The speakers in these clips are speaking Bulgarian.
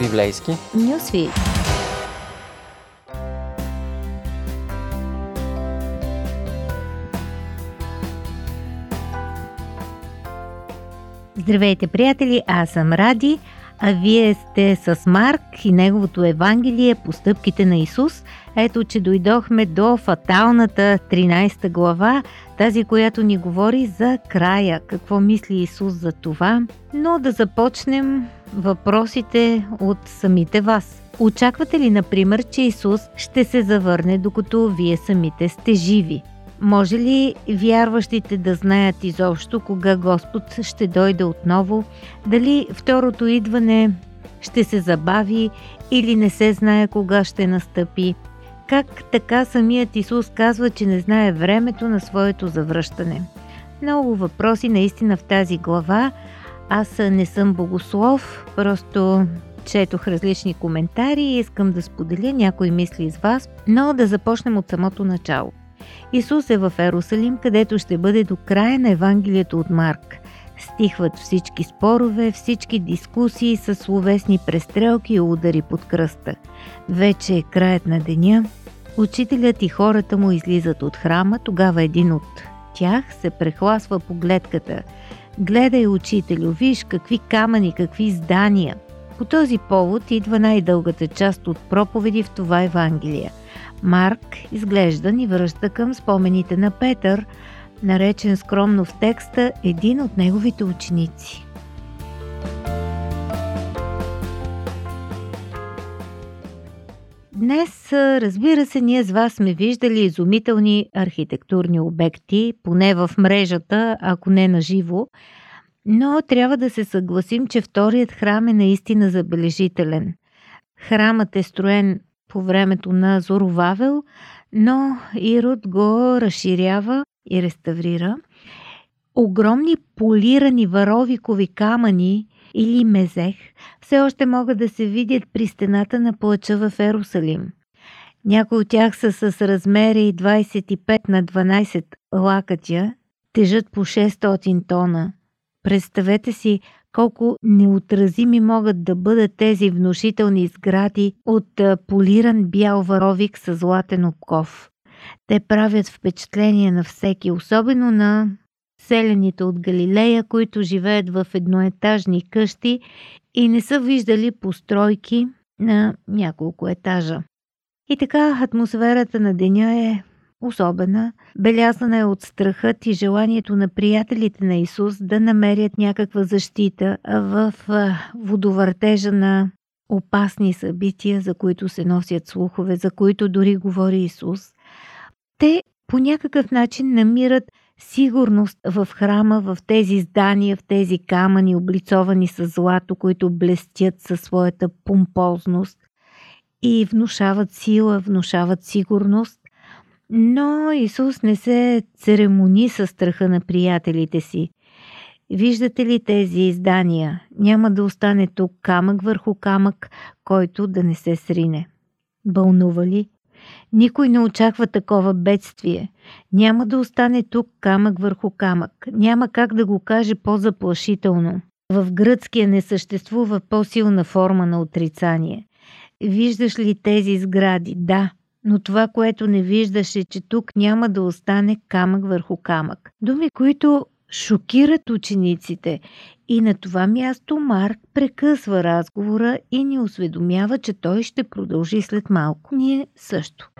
Библейски. Нюсвит. Здравейте, приятели! Аз съм Ради, а вие сте с Марк и неговото Евангелие по стъпките на Исус. Ето, че дойдохме до фаталната 13 глава, тази, която ни говори за края, какво мисли Исус за това. Но да започнем въпросите от самите вас. Очаквате ли, например, че Исус ще се завърне, докато вие самите сте живи? Може ли вярващите да знаят изобщо кога Господ ще дойде отново? Дали второто идване ще се забави или не се знае кога ще настъпи? Как така самият Исус казва, че не знае времето на своето завръщане? Много въпроси наистина в тази глава. Аз не съм богослов, просто четох различни коментари и искам да споделя някои мисли с вас, но да започнем от самото начало. Исус е в Ерусалим, където ще бъде до края на Евангелието от Марк. Стихват всички спорове, всички дискусии с словесни престрелки и удари под кръста. Вече е краят на деня. Учителят и хората му излизат от храма, тогава един от тях се прехласва по гледката. Гледай, учителю, виж какви камъни, какви здания. По този повод идва най-дългата част от проповеди в това Евангелие – Марк изглежда ни връща към спомените на Петър, наречен скромно в текста един от неговите ученици. Днес, разбира се, ние с вас сме виждали изумителни архитектурни обекти, поне в мрежата, ако не на живо, но трябва да се съгласим, че вторият храм е наистина забележителен. Храмът е строен по времето на Зоровавел, но Ирод го разширява и реставрира. Огромни полирани варовикови камъни или мезех все още могат да се видят при стената на плача в Ерусалим. Някои от тях са с размери 25 на 12 лакътя, тежат по 600 тона. Представете си колко неотразими могат да бъдат тези внушителни сгради от полиран бял варовик с златен обков. Те правят впечатление на всеки, особено на селените от Галилея, които живеят в едноетажни къщи и не са виждали постройки на няколко етажа. И така атмосферата на деня е особена, белязана е от страхът и желанието на приятелите на Исус да намерят някаква защита в водовъртежа на опасни събития, за които се носят слухове, за които дори говори Исус. Те по някакъв начин намират сигурност в храма, в тези здания, в тези камъни, облицовани с злато, които блестят със своята помпозност и внушават сила, внушават сигурност но Исус не се церемони с страха на приятелите си. Виждате ли тези издания? Няма да остане тук камък върху камък, който да не се срине. Бълнува ли? Никой не очаква такова бедствие. Няма да остане тук камък върху камък. Няма как да го каже по-заплашително. В гръцкия не съществува по-силна форма на отрицание. Виждаш ли тези сгради? Да, но това, което не виждаше, че тук няма да остане камък върху камък. Думи, които шокират учениците. И на това място Марк прекъсва разговора и ни осведомява, че той ще продължи след малко. Ние също.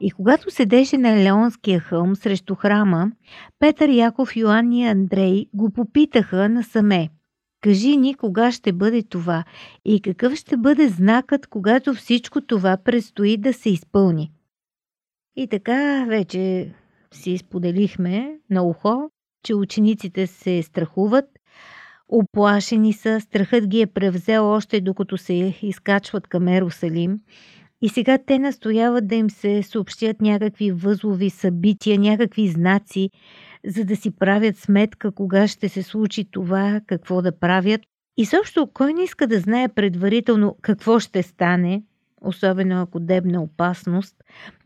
И когато седеше на Леонския хълм срещу храма, Петър, Яков, Йоанн и Андрей го попитаха насаме – Кажи ни кога ще бъде това и какъв ще бъде знакът, когато всичко това предстои да се изпълни. И така вече си споделихме на ухо, че учениците се страхуват, оплашени са, страхът ги е превзел още докато се изкачват към Ерусалим. И сега те настояват да им се съобщят някакви възлови събития, някакви знаци, за да си правят сметка кога ще се случи това, какво да правят. И също, кой не иска да знае предварително какво ще стане, особено ако дебна опасност,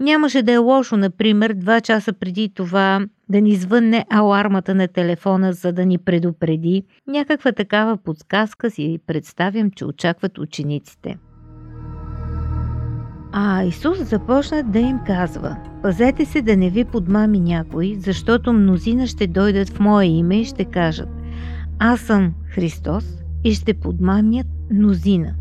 нямаше да е лошо, например, два часа преди това да ни звънне алармата на телефона, за да ни предупреди. Някаква такава подсказка си представям, че очакват учениците. А Исус започна да им казва Пазете се да не ви подмами някой, защото мнозина ще дойдат в Мое име и ще кажат Аз съм Христос и ще подмамят мнозина.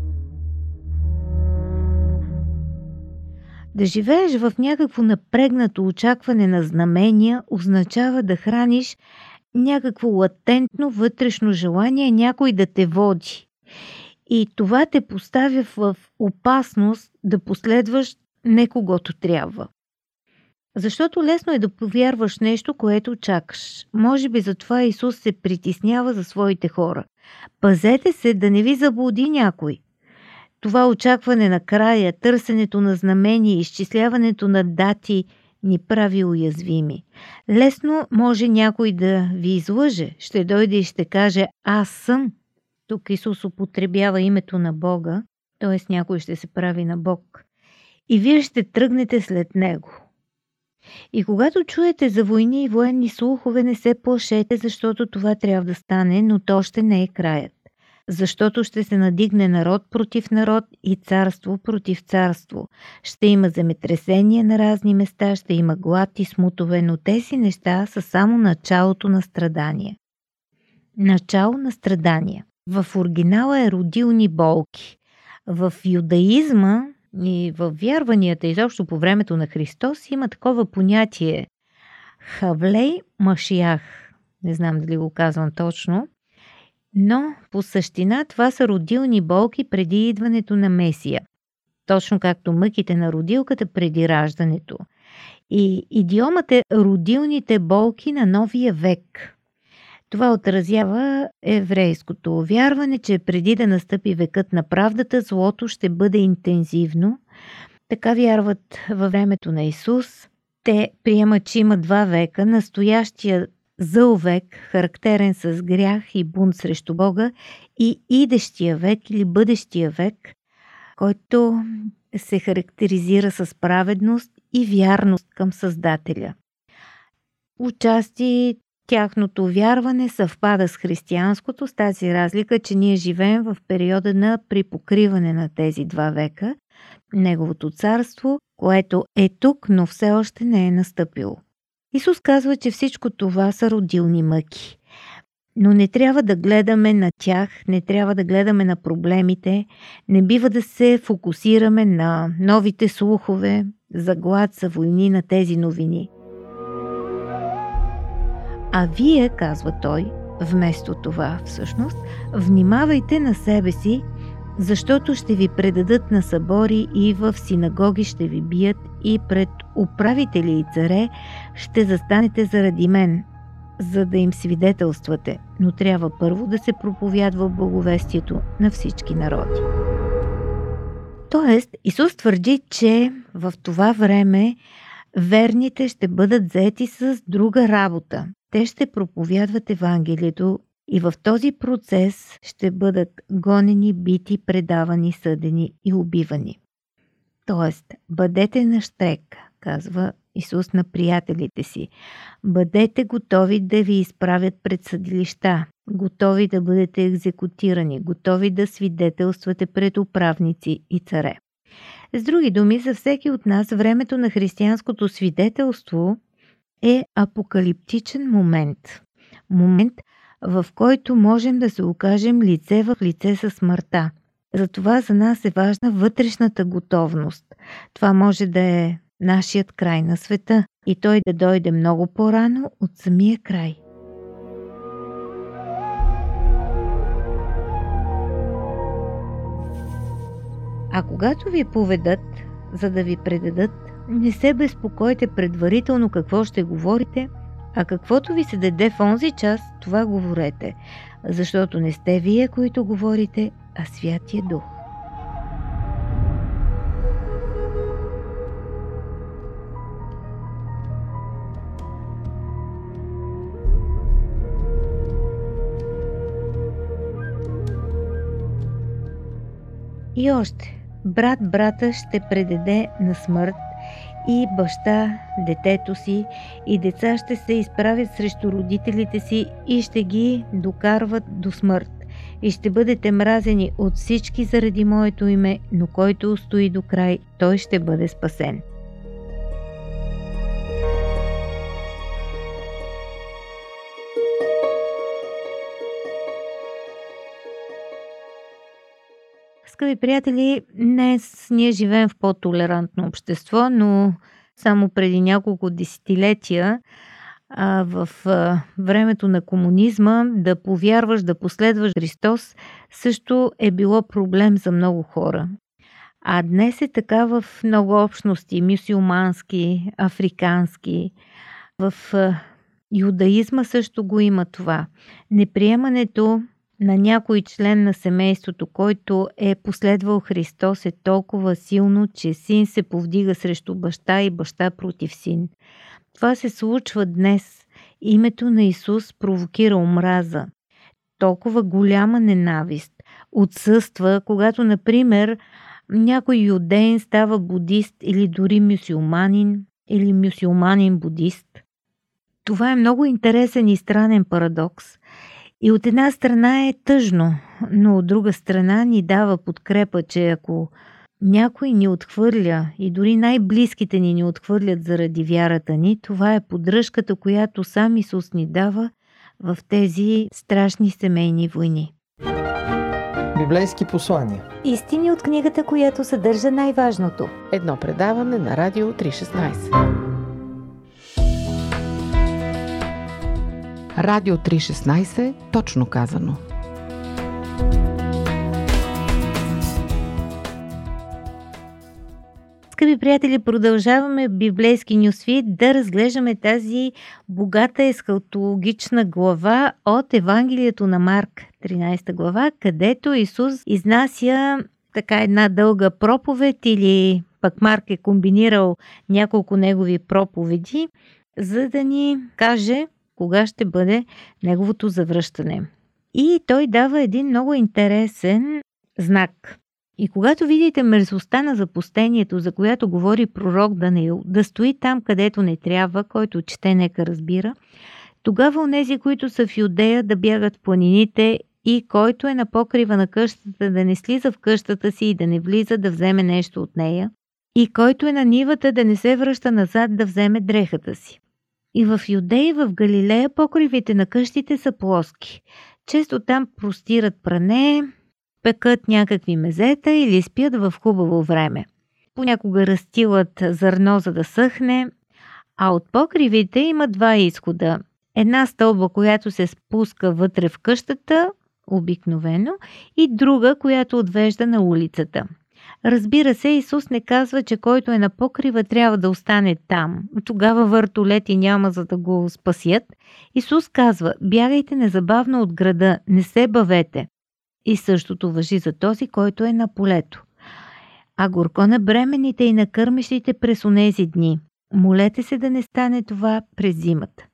Да живееш в някакво напрегнато очакване на знамения означава да храниш някакво латентно вътрешно желание някой да те води. И това те поставя в опасност да последваш не когото трябва. Защото лесно е да повярваш нещо, което чакаш. Може би затова Исус се притеснява за своите хора. Пазете се да не ви заблуди някой. Това очакване на края, търсенето на знамения, изчисляването на дати ни прави уязвими. Лесно може някой да ви излъже, ще дойде и ще каже «Аз съм». Тук Исус употребява името на Бога, т.е. някой ще се прави на Бог. И вие ще тръгнете след Него. И когато чуете за войни и военни слухове, не се плашете, защото това трябва да стане, но то ще не е краят защото ще се надигне народ против народ и царство против царство. Ще има земетресения на разни места, ще има глад и смутове, но тези неща са само началото на страдания. Начало на страдания. В оригинала е родилни болки. В юдаизма и в вярванията изобщо по времето на Христос има такова понятие Хавлей Машиях. Не знам дали го казвам точно. Но по същина това са родилни болки преди идването на Месия. Точно както мъките на родилката преди раждането. И идиомът е родилните болки на новия век. Това отразява еврейското вярване, че преди да настъпи векът на правдата, злото ще бъде интензивно. Така вярват във времето на Исус. Те приемат, че има два века. Настоящия зъл век, характерен с грях и бунт срещу Бога, и идещия век или бъдещия век, който се характеризира с праведност и вярност към Създателя. Участи тяхното вярване съвпада с християнското с тази разлика, че ние живеем в периода на припокриване на тези два века, Неговото царство, което е тук, но все още не е настъпило. Исус казва, че всичко това са родилни мъки. Но не трябва да гледаме на тях, не трябва да гледаме на проблемите, не бива да се фокусираме на новите слухове за за войни на тези новини. А вие, казва той, вместо това всъщност, внимавайте на себе си защото ще ви предадат на събори и в синагоги ще ви бият и пред управители и царе ще застанете заради мен, за да им свидетелствате, но трябва първо да се проповядва благовестието на всички народи. Тоест, Исус твърди, че в това време верните ще бъдат заети с друга работа. Те ще проповядват Евангелието и в този процес ще бъдат гонени, бити, предавани, съдени и убивани. Тоест, бъдете на штрек, казва Исус на приятелите си. Бъдете готови да ви изправят пред съдилища, готови да бъдете екзекутирани, готови да свидетелствате пред управници и царе. С други думи, за всеки от нас времето на християнското свидетелство е апокалиптичен момент. Момент, в който можем да се окажем лице в лице с смъртта. Затова за нас е важна вътрешната готовност. Това може да е нашият край на света и той да дойде много по-рано от самия край. А когато ви поведат, за да ви предадат, не се безпокойте предварително какво ще говорите – а каквото ви се даде в онзи час, това говорете, защото не сте вие, които говорите, а Святия Дух. И още, брат брата ще предаде на смърт и баща детето си и деца ще се изправят срещу родителите си и ще ги докарват до смърт. И ще бъдете мразени от всички заради моето име, но който устои до край, той ще бъде спасен. Скъпи приятели, днес ние живеем в по-толерантно общество, но само преди няколко десетилетия а, в а, времето на комунизма да повярваш, да последваш Христос също е било проблем за много хора. А днес е така в много общности, мюсюлмански, африкански, в а, юдаизма също го има това. Неприемането на някой член на семейството, който е последвал Христос е толкова силно, че син се повдига срещу баща и баща против син. Това се случва днес. Името на Исус провокира омраза. Толкова голяма ненавист отсъства, когато, например, някой юдейн става будист или дори мюсюлманин или мюсюлманин будист. Това е много интересен и странен парадокс – и от една страна е тъжно, но от друга страна ни дава подкрепа, че ако някой ни отхвърля и дори най-близките ни ни отхвърлят заради вярата ни, това е поддръжката, която сам Исус ни дава в тези страшни семейни войни. Библейски послания. Истини от книгата, която съдържа най-важното. Едно предаване на Радио 316. Радио 316, точно казано. Скъпи приятели, продължаваме библейски нюсвит да разглеждаме тази богата ескалтологична глава от Евангелието на Марк, 13 глава, където Исус изнася така една дълга проповед или пък Марк е комбинирал няколко негови проповеди, за да ни каже кога ще бъде неговото завръщане. И той дава един много интересен знак. И когато видите мерзостта на запустението, за която говори пророк Даниил, да стои там, където не трябва, който чете, нека разбира, тогава онези, които са в Юдея, да бягат в планините и който е на покрива на къщата, да не слиза в къщата си и да не влиза да вземе нещо от нея, и който е на нивата, да не се връща назад да вземе дрехата си. И в Юдея в Галилея покривите на къщите са плоски. Често там простират пране, пекат някакви мезета или спят в хубаво време. Понякога растилат зърно, за да съхне, а от покривите има два изхода. Една стълба, която се спуска вътре в къщата, обикновено, и друга, която отвежда на улицата – Разбира се, Исус не казва, че който е на покрива трябва да остане там. Тогава въртолети няма за да го спасят. Исус казва, бягайте незабавно от града, не се бавете. И същото въжи за този, който е на полето. А горко на бременните и на кърмещите през онези дни. Молете се да не стане това през зимата.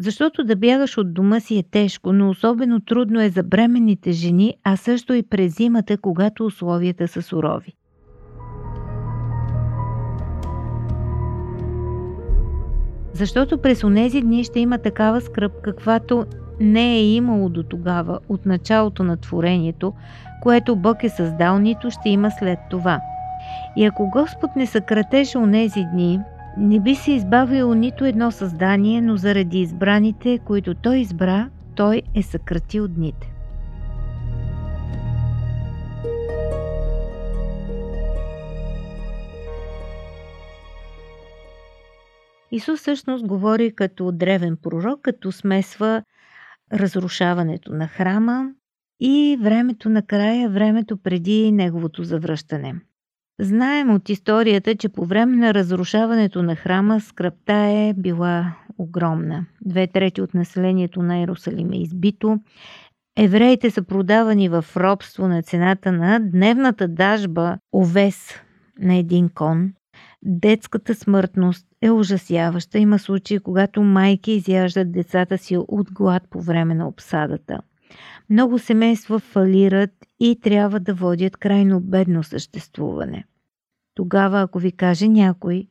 Защото да бягаш от дома си е тежко, но особено трудно е за бременните жени, а също и през зимата, когато условията са сурови. Защото през онези дни ще има такава скръп, каквато не е имало до тогава, от началото на творението, което Бог е създал, нито ще има след това. И ако Господ не съкратеше онези дни, не би се избавил нито едно създание, но заради избраните, които той избра, той е съкратил дните. Исус всъщност говори като древен пророк, като смесва разрушаването на храма и времето на края, времето преди неговото завръщане. Знаем от историята, че по време на разрушаването на храма скръпта е била огромна. Две трети от населението на Иерусалим е избито. Евреите са продавани в робство на цената на дневната дажба овес на един кон. Детската смъртност е ужасяваща. Има случаи, когато майки изяждат децата си от глад по време на обсадата – Много семейства фалират и трябва да водят крайно бедно съществуване. Тогава, ако ви каже някой,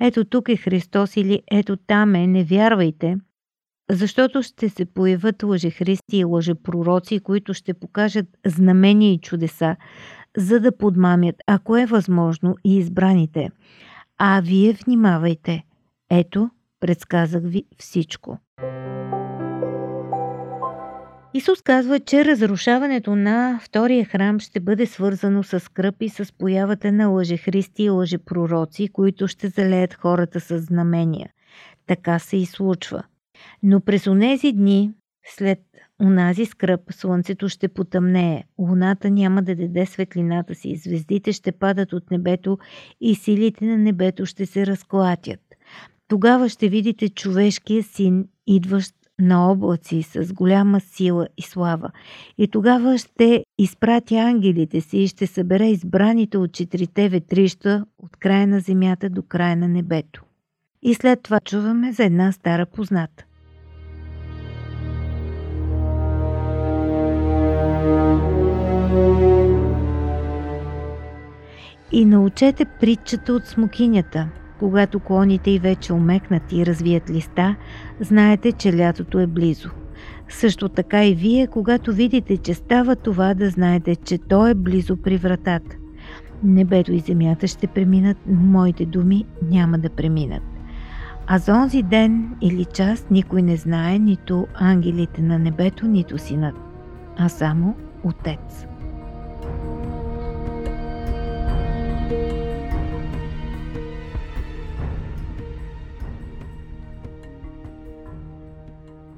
ето тук е Христос или ето там е, не вярвайте, защото ще се появят лъжехристи и лъжепророци, които ще покажат знамения и чудеса, за да подмамят, ако е възможно, и избраните. А вие внимавайте. Ето, предсказах ви всичко. Исус казва, че разрушаването на втория храм ще бъде свързано с скръп и с появата на лъжехристи и лъжепророци, които ще залеят хората с знамения. Така се и случва. Но през онези дни, след онази скръп, слънцето ще потъмнее, луната няма да даде светлината си, звездите ще падат от небето и силите на небето ще се разклатят. Тогава ще видите човешкия син, идващ на облаци с голяма сила и слава. И тогава ще изпрати ангелите си и ще събере избраните от четирите ветрища от края на земята до края на небето. И след това чуваме за една стара позната. И научете притчата от смокинята – когато клоните й вече омекнат и развият листа, знаете, че лятото е близо. Също така и вие, когато видите, че става това, да знаете, че то е близо при вратата. Небето и земята ще преминат, но моите думи няма да преминат. А за онзи ден или час никой не знае, нито ангелите на небето, нито синът, а само Отец.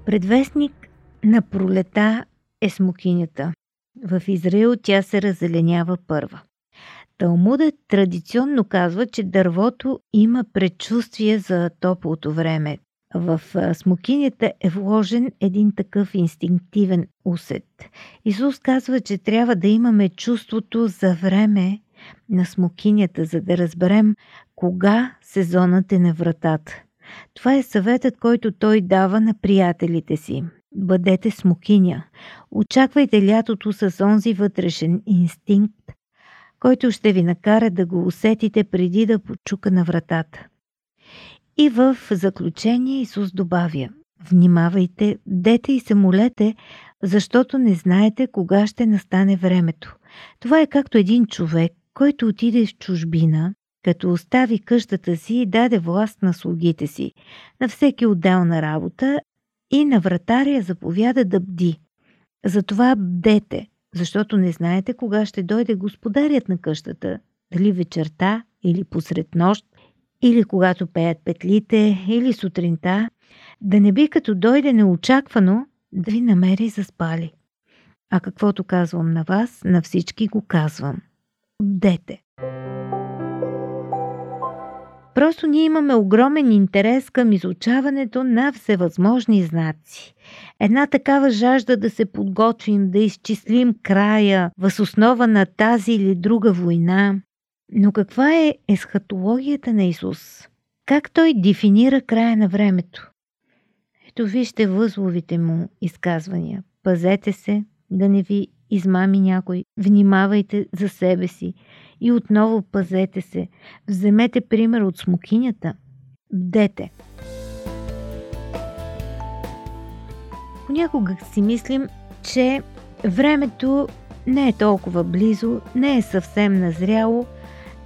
Предвестник на пролета е смокинята. В Израил тя се раззеленява първа. Талмудът традиционно казва, че дървото има предчувствие за топлото време. В смокинята е вложен един такъв инстинктивен усет. Исус казва, че трябва да имаме чувството за време на смокинята, за да разберем кога сезонът е на вратата. Това е съветът, който той дава на приятелите си. Бъдете смокиня. Очаквайте лятото с онзи вътрешен инстинкт, който ще ви накара да го усетите преди да почука на вратата. И в заключение Исус добавя Внимавайте, дете и се молете, защото не знаете кога ще настане времето. Това е както един човек, който отиде в чужбина като остави къщата си и даде власт на слугите си, на всеки отделна работа и на вратаря заповяда да бди. Затова бдете, защото не знаете кога ще дойде господарят на къщата, дали вечерта или посред нощ, или когато пеят петлите, или сутринта, да не би като дойде неочаквано да ви намери заспали. А каквото казвам на вас, на всички го казвам. Бдете! Просто ние имаме огромен интерес към изучаването на всевъзможни знаци. Една такава жажда да се подготвим, да изчислим края, въз основа на тази или друга война. Но каква е есхатологията на Исус? Как той дефинира края на времето? Ето вижте възловите му изказвания. Пазете се да не ви измами някой. Внимавайте за себе си. И отново пазете се. Вземете пример от смокинята. Бдете. Понякога си мислим, че времето не е толкова близо, не е съвсем назряло,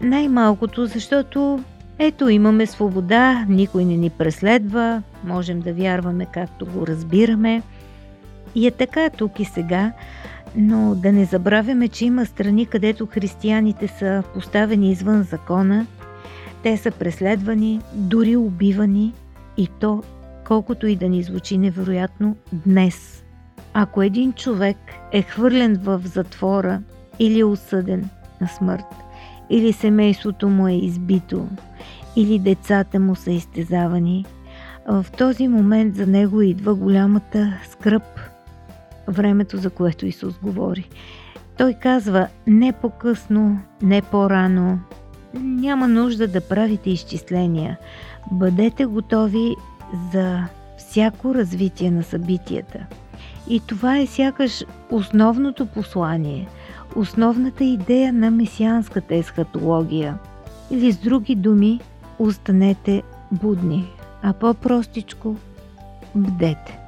най-малкото, защото ето имаме свобода, никой не ни преследва, можем да вярваме както го разбираме. И е така тук и сега, но да не забравяме, че има страни, където християните са поставени извън закона, те са преследвани, дори убивани и то, колкото и да ни звучи невероятно, днес. Ако един човек е хвърлен в затвора или е осъден на смърт, или семейството му е избито, или децата му са изтезавани, в този момент за него идва голямата скръп – времето, за което Исус говори. Той казва не по-късно, не по-рано. Няма нужда да правите изчисления. Бъдете готови за всяко развитие на събитията. И това е сякаш основното послание, основната идея на месианската есхатология. Или с други думи, останете будни, а по-простичко – бдете.